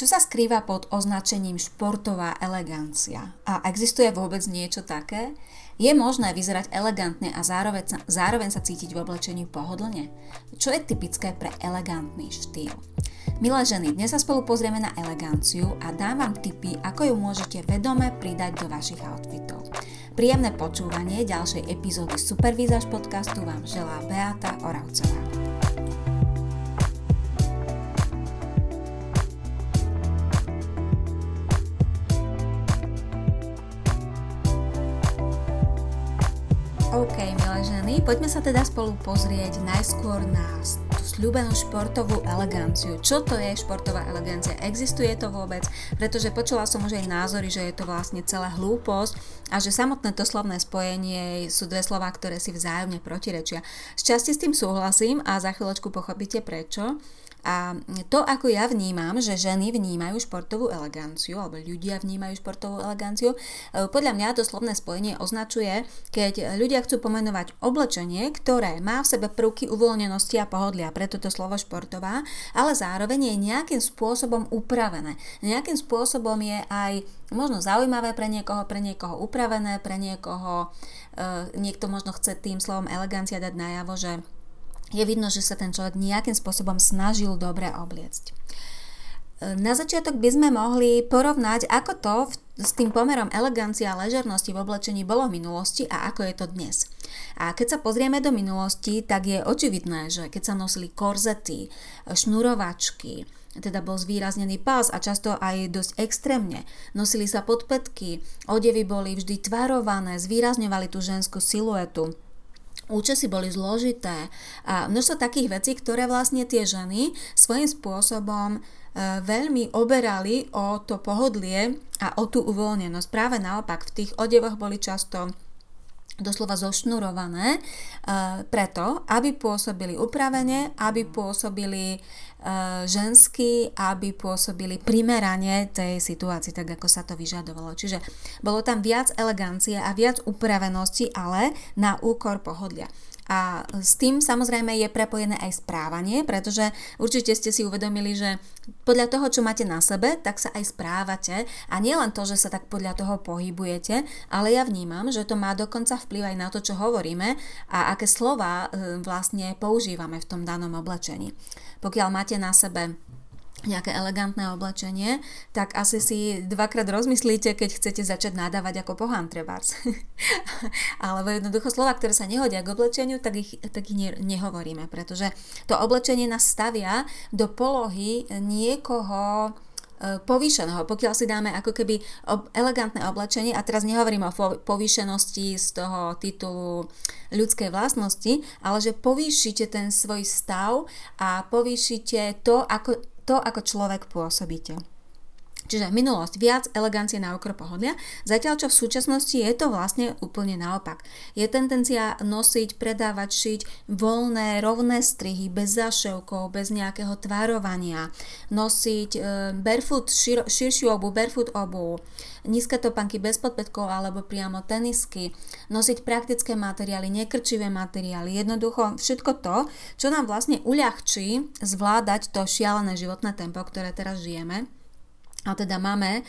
Čo sa skrýva pod označením športová elegancia? A existuje vôbec niečo také? Je možné vyzerať elegantne a zároveň sa, zároveň sa cítiť v oblečení pohodlne? Čo je typické pre elegantný štýl? Milé ženy, dnes sa spolu pozrieme na eleganciu a dám vám tipy, ako ju môžete vedome pridať do vašich outfitov. Príjemné počúvanie ďalšej epizódy Supervízaž podcastu vám želá Beata Oravcová. OK, milé ženy, poďme sa teda spolu pozrieť najskôr na tú sľúbenú športovú eleganciu. Čo to je športová elegancia? Existuje to vôbec? Pretože počula som už aj názory, že je to vlastne celá hlúposť a že samotné to slovné spojenie sú dve slova, ktoré si vzájomne protirečia. Z časti s tým súhlasím a za chvíľočku pochopíte prečo. A to, ako ja vnímam, že ženy vnímajú športovú eleganciu, alebo ľudia vnímajú športovú eleganciu, e, podľa mňa to slovné spojenie označuje, keď ľudia chcú pomenovať oblečenie, ktoré má v sebe prvky uvoľnenosti a pohodlia, preto to slovo športová, ale zároveň je nejakým spôsobom upravené. Nejakým spôsobom je aj možno zaujímavé pre niekoho, pre niekoho upravené, pre niekoho, e, niekto možno chce tým slovom elegancia dať najavo, že je vidno, že sa ten človek nejakým spôsobom snažil dobre obliecť. Na začiatok by sme mohli porovnať, ako to s tým pomerom elegancie a ležernosti v oblečení bolo v minulosti a ako je to dnes. A keď sa pozrieme do minulosti, tak je očividné, že keď sa nosili korzety, šnurovačky, teda bol zvýraznený pás a často aj dosť extrémne. Nosili sa podpetky, odevy boli vždy tvarované, zvýrazňovali tú ženskú siluetu účesy boli zložité a množstvo takých vecí, ktoré vlastne tie ženy svojím spôsobom e, veľmi oberali o to pohodlie a o tú uvoľnenosť. Práve naopak, v tých odevoch boli často doslova zošnurované, e, preto, aby pôsobili upravene, aby pôsobili e, žensky, aby pôsobili primerane tej situácii, tak ako sa to vyžadovalo. Čiže bolo tam viac elegancie a viac upravenosti, ale na úkor pohodlia. A s tým samozrejme je prepojené aj správanie, pretože určite ste si uvedomili, že podľa toho, čo máte na sebe, tak sa aj správate a nie len to, že sa tak podľa toho pohybujete, ale ja vnímam, že to má dokonca vplyv aj na to, čo hovoríme a aké slova e, vlastne používame v tom danom oblečení. Pokiaľ máte na sebe nejaké elegantné oblečenie, tak asi si dvakrát rozmyslíte, keď chcete začať nadávať ako pohán trebárs. Alebo jednoducho slova, ktoré sa nehodia k oblečeniu, tak ich, tak ich ne, nehovoríme, pretože to oblečenie nás stavia do polohy niekoho e, povýšeného, pokiaľ si dáme ako keby elegantné oblečenie, a teraz nehovorím o povýšenosti z toho titulu ľudskej vlastnosti, ale že povýšite ten svoj stav a povýšite to, ako to, ako človek pôsobíte. Čiže minulosť viac elegancie na okro pohodlia, zatiaľ čo v súčasnosti je to vlastne úplne naopak. Je tendencia nosiť, predávať, šiť voľné, rovné strihy, bez zaševkov, bez nejakého tvarovania, nosiť e, barefoot, šir, širšiu obu, barefoot obu, nízke topanky bez podpätkov alebo priamo tenisky, nosiť praktické materiály, nekrčivé materiály, jednoducho všetko to, čo nám vlastne uľahčí zvládať to šialené životné tempo, ktoré teraz žijeme a teda máme e,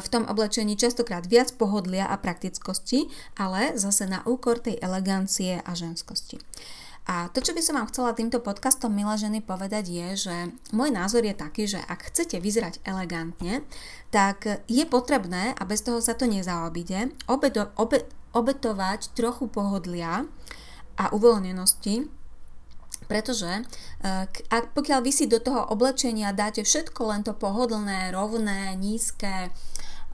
v tom oblečení častokrát viac pohodlia a praktickosti, ale zase na úkor tej elegancie a ženskosti. A to, čo by som vám chcela týmto podcastom, milé ženy, povedať je, že môj názor je taký, že ak chcete vyzerať elegantne, tak je potrebné, a bez toho sa to nezaobíde, obeto, obe, obetovať trochu pohodlia a uvoľnenosti pretože eh, ak pokiaľ vy si do toho oblečenia dáte všetko len to pohodlné, rovné, nízke,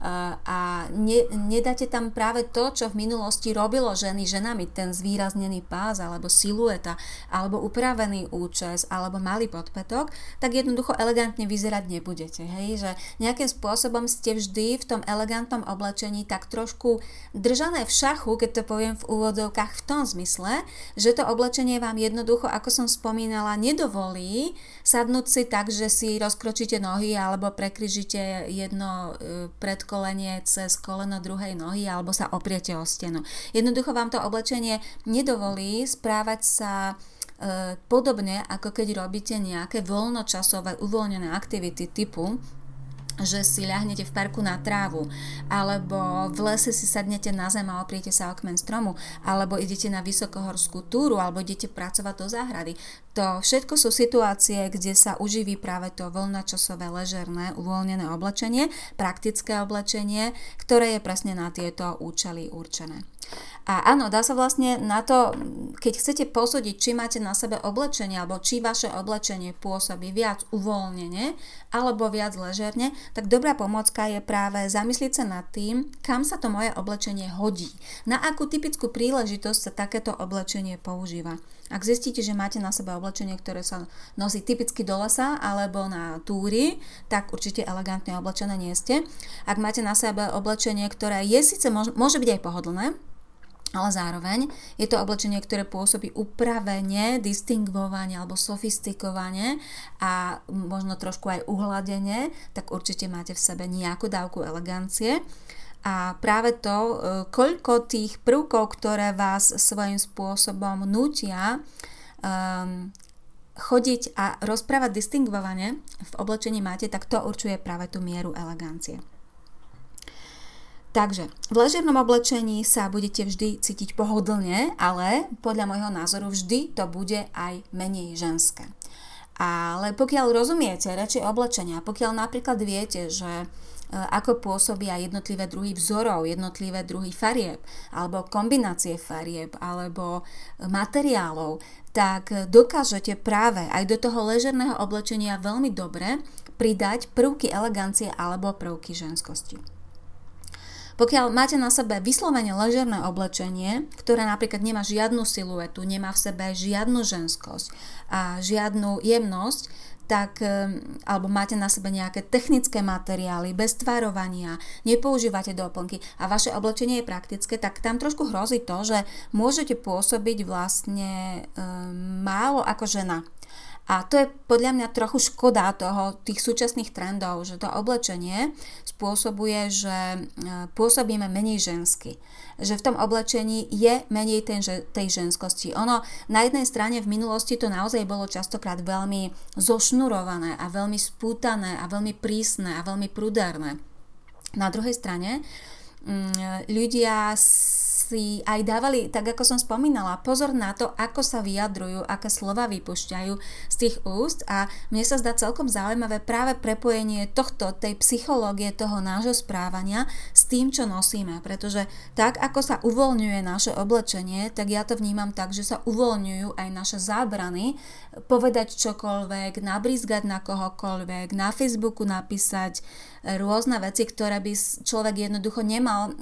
a ne, nedáte tam práve to, čo v minulosti robilo ženy ženami, ten zvýraznený pás alebo silueta, alebo upravený účes, alebo malý podpetok, tak jednoducho elegantne vyzerať nebudete. Hej? Že nejakým spôsobom ste vždy v tom elegantnom oblečení tak trošku držané v šachu, keď to poviem v úvodzovkách v tom zmysle, že to oblečenie vám jednoducho, ako som spomínala, nedovolí sadnúť si tak, že si rozkročíte nohy alebo prekryžíte jedno e, pred predkolenie cez koleno druhej nohy alebo sa opriete o stenu. Jednoducho vám to oblečenie nedovolí správať sa e, podobne, ako keď robíte nejaké voľnočasové uvoľnené aktivity typu že si ľahnete v parku na trávu, alebo v lese si sadnete na zem a opriete sa o kmen stromu, alebo idete na vysokohorskú túru, alebo idete pracovať do záhrady. To všetko sú situácie, kde sa uživí práve to voľnačasové, ležerné, uvoľnené oblečenie, praktické oblečenie, ktoré je presne na tieto účely určené. A áno, dá sa vlastne na to, keď chcete posúdiť, či máte na sebe oblečenie, alebo či vaše oblečenie pôsobí viac uvoľnenie, alebo viac ležerne, tak dobrá pomocka je práve zamyslieť sa nad tým, kam sa to moje oblečenie hodí. Na akú typickú príležitosť sa takéto oblečenie používa. Ak zistíte, že máte na sebe oblečenie, ktoré sa nosí typicky do lesa alebo na túry, tak určite elegantne oblečené nie ste. Ak máte na sebe oblečenie, ktoré je síce môže byť aj pohodlné, ale zároveň je to oblečenie, ktoré pôsobí upravene, distingvovane alebo sofistikovane a možno trošku aj uhladenie, tak určite máte v sebe nejakú dávku elegancie. A práve to, e, koľko tých prvkov, ktoré vás svojím spôsobom nutia um, chodiť a rozprávať distingvovane v oblečení máte, tak to určuje práve tú mieru elegancie. Takže v ležernom oblečení sa budete vždy cítiť pohodlne, ale podľa môjho názoru vždy to bude aj menej ženské. Ale pokiaľ rozumiete reči oblečenia, pokiaľ napríklad viete, že e, ako pôsobia jednotlivé druhy vzorov, jednotlivé druhy farieb, alebo kombinácie farieb, alebo materiálov, tak dokážete práve aj do toho ležerného oblečenia veľmi dobre pridať prvky elegancie alebo prvky ženskosti. Pokiaľ máte na sebe vyslovene ležerné oblečenie, ktoré napríklad nemá žiadnu siluetu, nemá v sebe žiadnu ženskosť a žiadnu jemnosť, tak, alebo máte na sebe nejaké technické materiály, bez tvarovania, nepoužívate doplnky a vaše oblečenie je praktické, tak tam trošku hrozí to, že môžete pôsobiť vlastne um, málo ako žena. A to je podľa mňa trochu škoda toho, tých súčasných trendov, že to oblečenie spôsobuje, že e, pôsobíme menej žensky. Že v tom oblečení je menej ten, tej ženskosti. Ono na jednej strane v minulosti to naozaj bolo častokrát veľmi zošnurované a veľmi spútané a veľmi prísne a veľmi prudárne. Na druhej strane mm, ľudia si aj dávali, tak ako som spomínala, pozor na to, ako sa vyjadrujú, aké slova vypušťajú z tých úst. A mne sa zdá celkom zaujímavé práve prepojenie tohto, tej psychológie, toho nášho správania s tým, čo nosíme, pretože tak, ako sa uvoľňuje naše oblečenie, tak ja to vnímam tak, že sa uvoľňujú aj naše zábrany, povedať čokoľvek, nabrízgať na kohokoľvek, na Facebooku napísať rôzne veci, ktoré by človek jednoducho nemal e,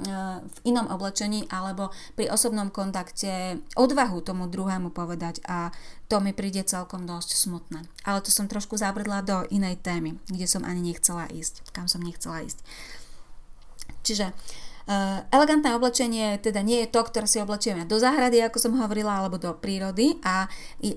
v inom oblečení alebo pri osobnom kontakte odvahu tomu druhému povedať a to mi príde celkom dosť smutné. Ale to som trošku zabrdla do inej témy, kde som ani nechcela ísť, kam som nechcela ísť. Čiže uh, elegantné oblečenie teda nie je to, ktoré si oblečieme do záhrady, ako som hovorila, alebo do prírody a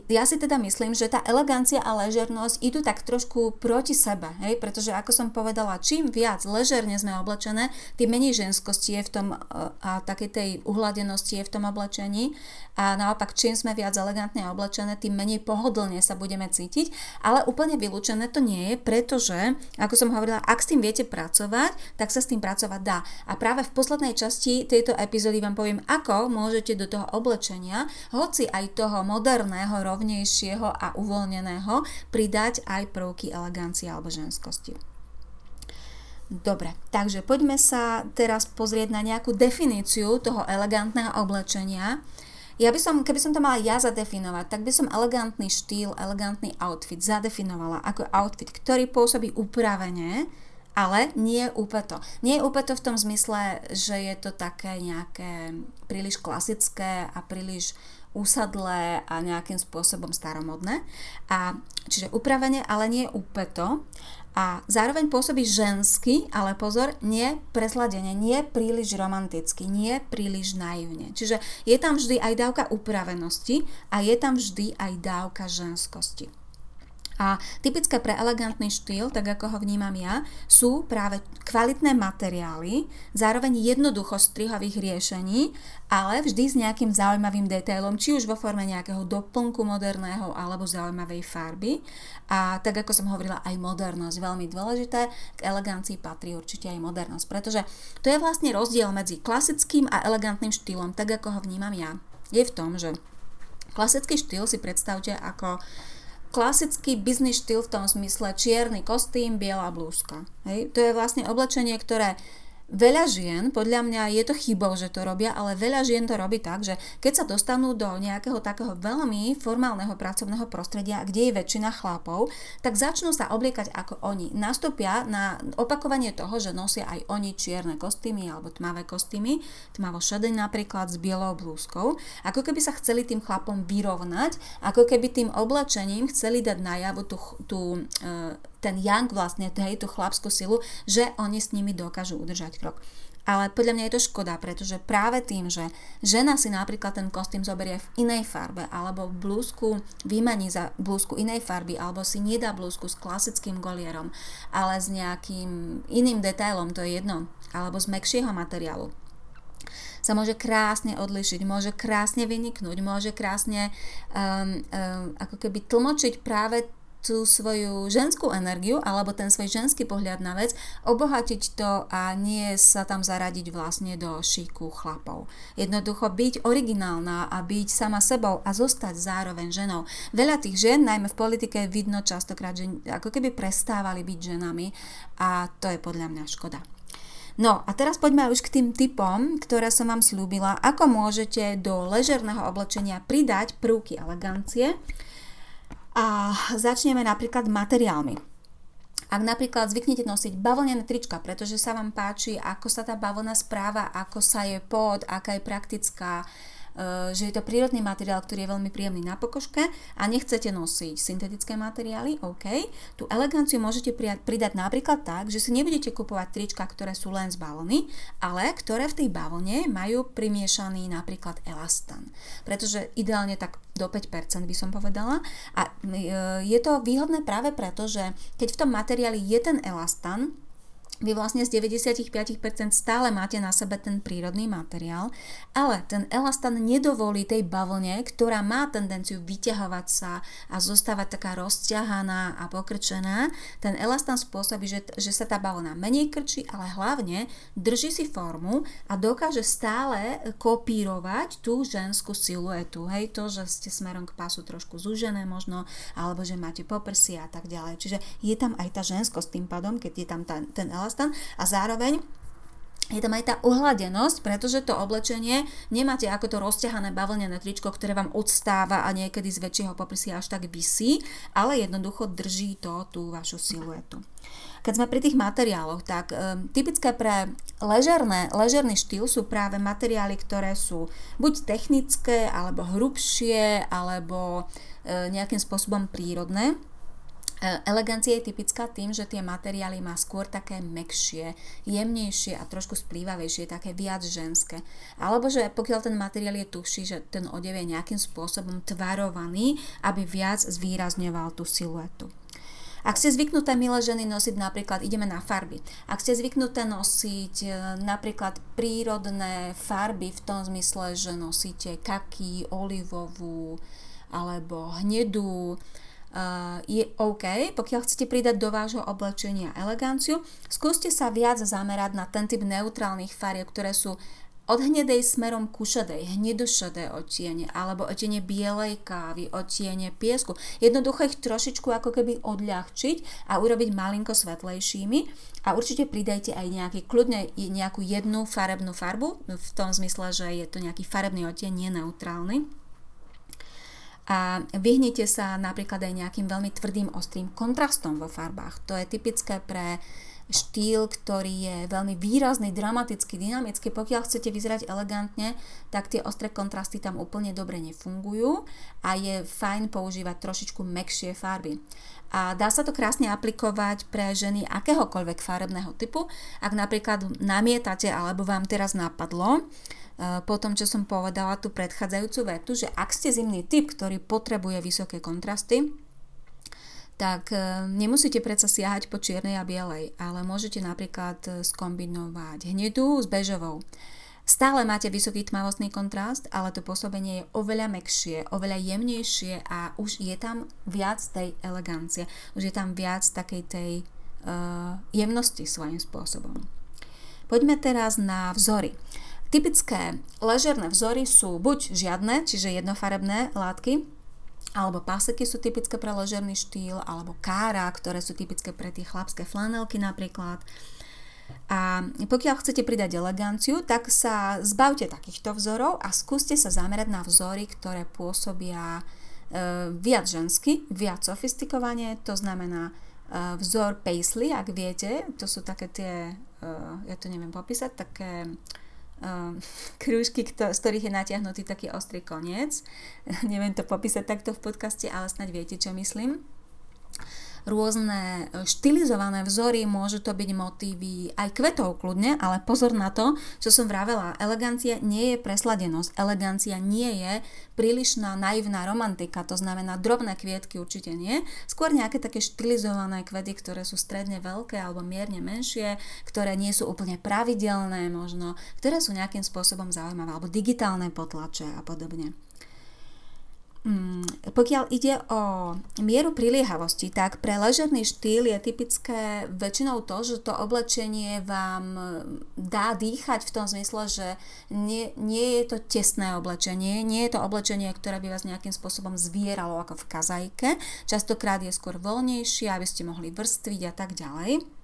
ja si teda myslím, že tá elegancia a ležernosť idú tak trošku proti sebe, hej? pretože ako som povedala, čím viac ležerne sme oblečené, tým menej ženskosti je v tom uh, a takej tej uhladenosti je v tom oblečení a naopak čím sme viac elegantne oblečené, tým menej pohodlne sa budeme cítiť, ale úplne vylúčené to nie je, pretože, ako som hovorila, ak s tým viete pracovať, tak sa s tým pracovať dá. A práve v poslednej časti tejto epizódy vám poviem, ako môžete do toho oblečenia, hoci aj toho moderného, rovnejšieho a uvoľneného, pridať aj prvky elegancie alebo ženskosti. Dobre, takže poďme sa teraz pozrieť na nejakú definíciu toho elegantného oblečenia. Ja by som, keby som to mala ja zadefinovať, tak by som elegantný štýl, elegantný outfit zadefinovala ako outfit, ktorý pôsobí upravene, ale nie je úpeto. Nie je úpeto v tom zmysle, že je to také nejaké príliš klasické a príliš usadlé a nejakým spôsobom staromodné. A, čiže upravenie, ale nie úpeto. A zároveň pôsobí žensky, ale pozor, nie presladenie, nie príliš romanticky, nie príliž naivne. Čiže je tam vždy aj dávka upravenosti a je tam vždy aj dávka ženskosti. A typické pre elegantný štýl, tak ako ho vnímam ja, sú práve kvalitné materiály, zároveň jednoducho strihových riešení, ale vždy s nejakým zaujímavým detailom, či už vo forme nejakého doplnku moderného alebo zaujímavej farby. A tak ako som hovorila, aj modernosť, veľmi dôležité, k elegancii patrí určite aj modernosť, pretože to je vlastne rozdiel medzi klasickým a elegantným štýlom, tak ako ho vnímam ja. Je v tom, že klasický štýl si predstavte ako klasický biznis štýl v tom zmysle čierny kostým, biela blúzka. Hej? To je vlastne oblečenie, ktoré Veľa žien, podľa mňa je to chybou, že to robia, ale veľa žien to robí tak, že keď sa dostanú do nejakého takého veľmi formálneho pracovného prostredia, kde je väčšina chlapov, tak začnú sa obliekať ako oni. Nastúpia na opakovanie toho, že nosia aj oni čierne kostýmy alebo tmavé kostýmy, tmavo šedé napríklad s bielou blúzkou, ako keby sa chceli tým chlapom vyrovnať, ako keby tým oblečením chceli dať najavo tú, tú e, ten yang vlastne, hej, tú chlapskú silu, že oni s nimi dokážu udržať krok. Ale podľa mňa je to škoda, pretože práve tým, že žena si napríklad ten kostým zoberie v inej farbe, alebo blúzku vymení za blúzku inej farby, alebo si nedá blúzku s klasickým golierom, ale s nejakým iným detailom, to je jedno, alebo z mekšieho materiálu, sa môže krásne odlišiť, môže krásne vyniknúť, môže krásne um, um, ako keby tlmočiť práve tú svoju ženskú energiu alebo ten svoj ženský pohľad na vec, obohatiť to a nie sa tam zaradiť vlastne do šíku chlapov. Jednoducho byť originálna a byť sama sebou a zostať zároveň ženou. Veľa tých žien, najmä v politike, vidno častokrát, že ako keby prestávali byť ženami a to je podľa mňa škoda. No a teraz poďme už k tým typom, ktoré som vám slúbila, ako môžete do ležerného oblečenia pridať prvky elegancie. A začneme napríklad materiálmi. Ak napríklad zvyknete nosiť bavlnené trička, pretože sa vám páči, ako sa tá bavlna správa, ako sa je pod, aká je praktická, že je to prírodný materiál, ktorý je veľmi príjemný na pokožke a nechcete nosiť syntetické materiály, OK. Tú eleganciu môžete pridať napríklad tak, že si nebudete kupovať trička, ktoré sú len z bavlny, ale ktoré v tej bavlne majú primiešaný napríklad elastan. Pretože ideálne tak do 5% by som povedala. A eh, je to výhodné práve preto, že keď v tom materiáli je ten elastan, vy vlastne z 95% stále máte na sebe ten prírodný materiál, ale ten elastan nedovolí tej bavlne, ktorá má tendenciu vyťahovať sa a zostávať taká rozťahaná a pokrčená. Ten elastan spôsobí, že, že sa tá bavlna menej krčí, ale hlavne drží si formu a dokáže stále kopírovať tú ženskú siluetu. Hej, to, že ste smerom k pásu trošku zúžené možno, alebo že máte poprsia a tak ďalej. Čiže je tam aj tá ženskosť tým pádom, keď je tam tá, ten elastan elastan a zároveň je tam aj tá uhladenosť, pretože to oblečenie nemáte ako to rozťahané bavlnené tričko, ktoré vám odstáva a niekedy z väčšieho poprsia až tak vysí, ale jednoducho drží to tú vašu siluetu. Keď sme pri tých materiáloch, tak e, typické pre ležerné, ležerný štýl sú práve materiály, ktoré sú buď technické, alebo hrubšie, alebo e, nejakým spôsobom prírodné. E, elegancia je typická tým, že tie materiály má skôr také mekšie, jemnejšie a trošku splývavejšie, také viac ženské. Alebo že pokiaľ ten materiál je tuší, že ten odev je nejakým spôsobom tvarovaný, aby viac zvýrazňoval tú siluetu. Ak ste zvyknuté, milé ženy, nosiť napríklad, ideme na farby, ak ste zvyknuté nosiť e, napríklad prírodné farby v tom zmysle, že nosíte kaky, olivovú alebo hnedú, je OK, pokiaľ chcete pridať do vášho oblečenia eleganciu, skúste sa viac zamerať na ten typ neutrálnych farieb, ktoré sú od hnedej smerom ku šedej, hnedošedé odtiene, alebo odtiene bielej kávy, odtiene piesku. Jednoducho ich trošičku ako keby odľahčiť a urobiť malinko svetlejšími. A určite pridajte aj nejaký, kľudne nejakú jednu farebnú farbu, v tom zmysle, že je to nejaký farebný odtieň, nie neutrálny a vyhnite sa napríklad aj nejakým veľmi tvrdým ostrým kontrastom vo farbách. To je typické pre štýl, ktorý je veľmi výrazný, dramatický, dynamický. Pokiaľ chcete vyzerať elegantne, tak tie ostré kontrasty tam úplne dobre nefungujú a je fajn používať trošičku mekšie farby. A dá sa to krásne aplikovať pre ženy akéhokoľvek farebného typu. Ak napríklad namietate alebo vám teraz napadlo, po tom, čo som povedala tú predchádzajúcu vetu, že ak ste zimný typ, ktorý potrebuje vysoké kontrasty, tak e, nemusíte predsa siahať po čiernej a bielej, ale môžete napríklad e, skombinovať hnedú s bežovou. Stále máte vysoký tmavostný kontrast, ale to pôsobenie je oveľa mekšie, oveľa jemnejšie a už je tam viac tej elegancie, už je tam viac takej tej uh, jemnosti svojím spôsobom. Poďme teraz na vzory. Typické ležerné vzory sú buď žiadne, čiže jednofarebné látky, alebo páseky sú typické pre ležerný štýl, alebo kára, ktoré sú typické pre tie chlapské flanelky napríklad. A pokiaľ chcete pridať eleganciu, tak sa zbavte takýchto vzorov a skúste sa zamerať na vzory, ktoré pôsobia e, viac žensky, viac sofistikovane, to znamená e, vzor paisley, ak viete, to sú také tie, e, ja to neviem popísať, také uh, krúžky, z ktorých je natiahnutý taký ostrý koniec. Neviem to popísať takto v podcaste, ale snaď viete, čo myslím rôzne e, štilizované vzory, môžu to byť motívy aj kvetov kľudne, ale pozor na to, čo som vravela, elegancia nie je presladenosť, elegancia nie je prílišná naivná romantika, to znamená drobné kvietky určite nie, skôr nejaké také štilizované kvety, ktoré sú stredne veľké alebo mierne menšie, ktoré nie sú úplne pravidelné možno, ktoré sú nejakým spôsobom zaujímavé, alebo digitálne potlače a podobne. Mm, pokiaľ ide o mieru priliehavosti, tak pre ležerný štýl je typické väčšinou to, že to oblečenie vám dá dýchať v tom zmysle, že nie, nie je to tesné oblečenie, nie je to oblečenie, ktoré by vás nejakým spôsobom zvieralo ako v kazajke. Častokrát je skôr voľnejšie, aby ste mohli vrstviť a tak ďalej.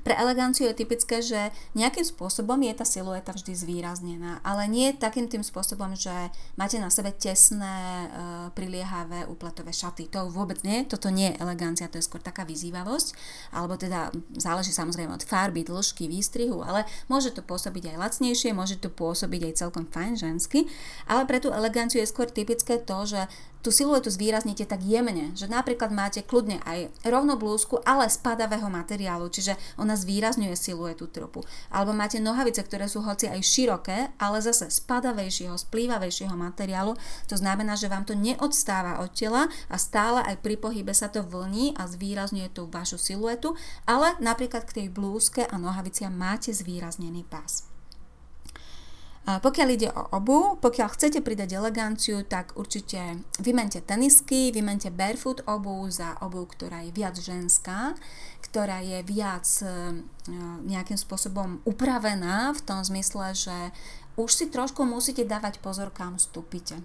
Pre eleganciu je typické, že nejakým spôsobom je tá silueta vždy zvýraznená, ale nie takým tým spôsobom, že máte na sebe tesné, e, priliehavé úpletové šaty. To vôbec nie, toto nie je elegancia, to je skôr taká vyzývavosť, alebo teda záleží samozrejme od farby, dĺžky, výstrihu, ale môže to pôsobiť aj lacnejšie, môže to pôsobiť aj celkom fajn žensky, ale pre tú eleganciu je skôr typické to, že tú siluetu zvýraznite tak jemne, že napríklad máte kľudne aj rovnú blúzku, ale z padavého materiálu, čiže ona zvýrazňuje siluetu tropu. Alebo máte nohavice, ktoré sú hoci aj široké, ale zase z padavejšieho, splývavejšieho materiálu, to znamená, že vám to neodstáva od tela a stále aj pri pohybe sa to vlní a zvýrazňuje tú vašu siluetu, ale napríklad k tej blúzke a nohaviciam máte zvýraznený pás. Pokiaľ ide o obu, pokiaľ chcete pridať eleganciu, tak určite vymente tenisky, vymente barefoot obu za obu, ktorá je viac ženská, ktorá je viac e, nejakým spôsobom upravená v tom zmysle, že už si trošku musíte dávať pozor, kam vstúpite.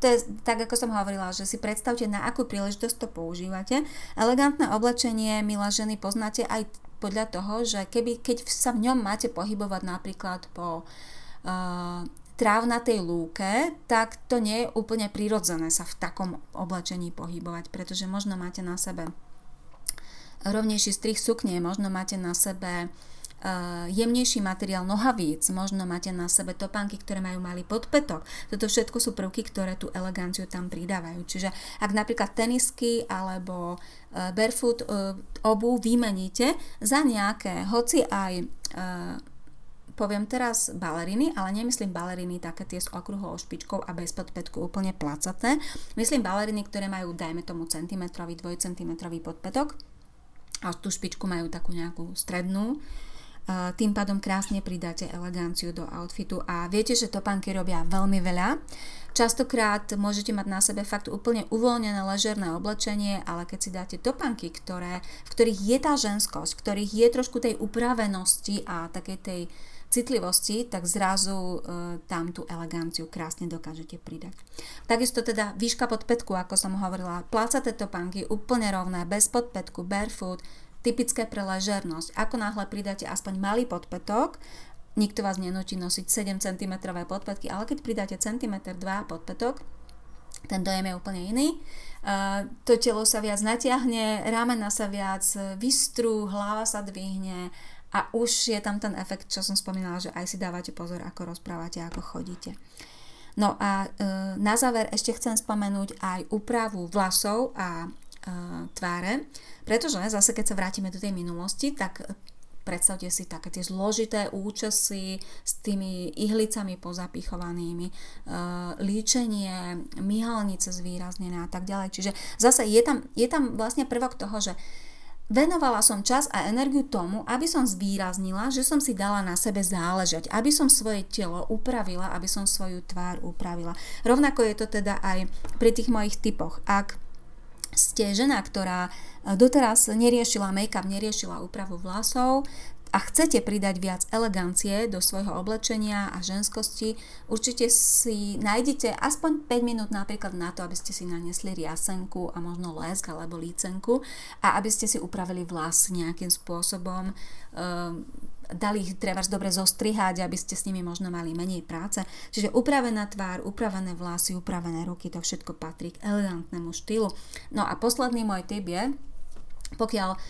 To je tak, ako som hovorila, že si predstavte, na akú príležitosť to používate. Elegantné oblečenie, milá ženy, poznáte aj podľa toho, že keby, keď sa v ňom máte pohybovať napríklad po trávnatej lúke, tak to nie je úplne prirodzené sa v takom oblečení pohybovať, pretože možno máte na sebe rovnejší strih sukne, možno máte na sebe uh, jemnejší materiál nohavíc, možno máte na sebe topánky, ktoré majú malý podpetok. Toto všetko sú prvky, ktoré tú eleganciu tam pridávajú. Čiže ak napríklad tenisky alebo uh, barefoot obu vymeníte za nejaké, hoci aj poviem teraz baleriny, ale nemyslím baleriny také tie s okruhou špičkou a bez podpätku úplne placaté. Myslím baleriny, ktoré majú, dajme tomu, centimetrový, dvojcentimetrový podpätok a tú špičku majú takú nejakú strednú. Tým pádom krásne pridáte eleganciu do outfitu a viete, že topánky robia veľmi veľa. Častokrát môžete mať na sebe fakt úplne uvoľnené ležerné oblečenie, ale keď si dáte topánky, ktoré, v ktorých je tá ženskosť, v ktorých je trošku tej upravenosti a takej tej citlivosti, tak zrazu e, tam tú eleganciu krásne dokážete pridať. Takisto teda výška podpätku, ako som hovorila, plácaté topánky úplne rovné, bez podpätku, barefoot, typické pre ležernosť. Ako náhle pridáte aspoň malý podpätok, nikto vás nenúti nosiť 7 cm podpätky, ale keď pridáte centimetr 2 podpätok, ten dojem je úplne iný. Uh, to telo sa viac natiahne, ramena sa viac vystrú, hlava sa dvihne a už je tam ten efekt, čo som spomínala, že aj si dávate pozor, ako rozprávate, ako chodíte. No a e, na záver ešte chcem spomenúť aj úpravu vlasov a e, tváre, pretože zase keď sa vrátime do tej minulosti, tak predstavte si také tie zložité účesy s tými ihlicami pozapichovanými, e, líčenie, myhalnice zvýraznené a tak ďalej. Čiže zase je tam, je tam vlastne prvok toho, že Venovala som čas a energiu tomu, aby som zvýraznila, že som si dala na sebe záležať, aby som svoje telo upravila, aby som svoju tvár upravila. Rovnako je to teda aj pri tých mojich typoch. Ak ste žena, ktorá doteraz neriešila make-up, neriešila úpravu vlasov, a chcete pridať viac elegancie do svojho oblečenia a ženskosti, určite si nájdete aspoň 5 minút napríklad na to, aby ste si nanesli riasenku a možno lesk alebo lícenku a aby ste si upravili vlas nejakým spôsobom, um, dali ich treba dobre zostrihať, aby ste s nimi možno mali menej práce. Čiže upravená tvár, upravené vlasy, upravené ruky, to všetko patrí k elegantnému štýlu. No a posledný môj tip je, pokiaľ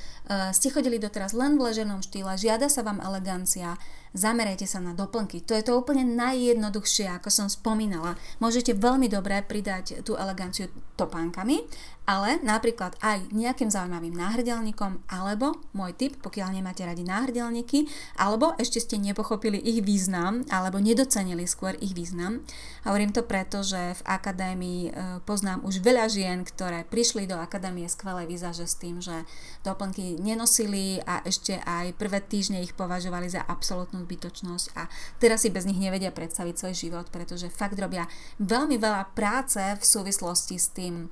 ste chodili doteraz len v leženom štýle, žiada sa vám elegancia, zamerajte sa na doplnky. To je to úplne najjednoduchšie, ako som spomínala. Môžete veľmi dobre pridať tú eleganciu topánkami, ale napríklad aj nejakým zaujímavým náhrdelníkom, alebo môj tip, pokiaľ nemáte radi náhrdelníky, alebo ešte ste nepochopili ich význam, alebo nedocenili skôr ich význam. Hovorím to preto, že v akadémii e, poznám už veľa žien, ktoré prišli do akadémie skvelé výzaže s tým, že doplnky nenosili a ešte aj prvé týždne ich považovali za absolútnu zbytočnosť a teraz si bez nich nevedia predstaviť svoj život, pretože fakt robia veľmi veľa práce v súvislosti s tým,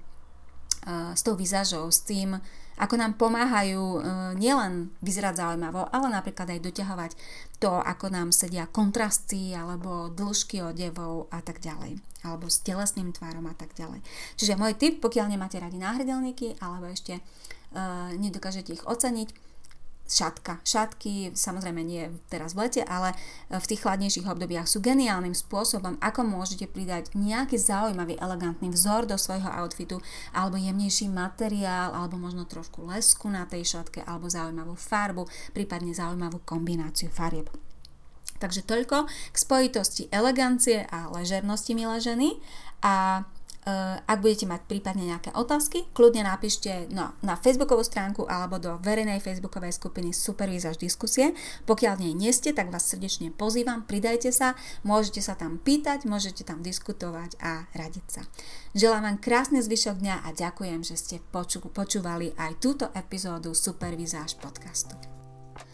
uh, s tou výzažou, s tým, ako nám pomáhajú uh, nielen vyzerať zaujímavo, ale napríklad aj doťahovať to, ako nám sedia kontrasty alebo dĺžky odevov a tak ďalej alebo s telesným tvárom a tak ďalej. Čiže môj tip, pokiaľ nemáte radi náhrdelníky alebo ešte nedokážete ich oceniť, šatka. Šatky, samozrejme nie teraz v lete, ale v tých chladnejších obdobiach sú geniálnym spôsobom, ako môžete pridať nejaký zaujímavý, elegantný vzor do svojho outfitu, alebo jemnejší materiál, alebo možno trošku lesku na tej šatke, alebo zaujímavú farbu, prípadne zaujímavú kombináciu farieb. Takže toľko k spojitosti elegancie a ležernosti, milé ženy. A ak budete mať prípadne nejaké otázky, kľudne napíšte no, na facebookovú stránku alebo do verejnej facebookovej skupiny Supervízaž diskusie. Pokiaľ nie, nie ste, tak vás srdečne pozývam, pridajte sa, môžete sa tam pýtať, môžete tam diskutovať a radiť sa. Želám vám krásny zvyšok dňa a ďakujem, že ste počúvali aj túto epizódu Supervízaž podcastu.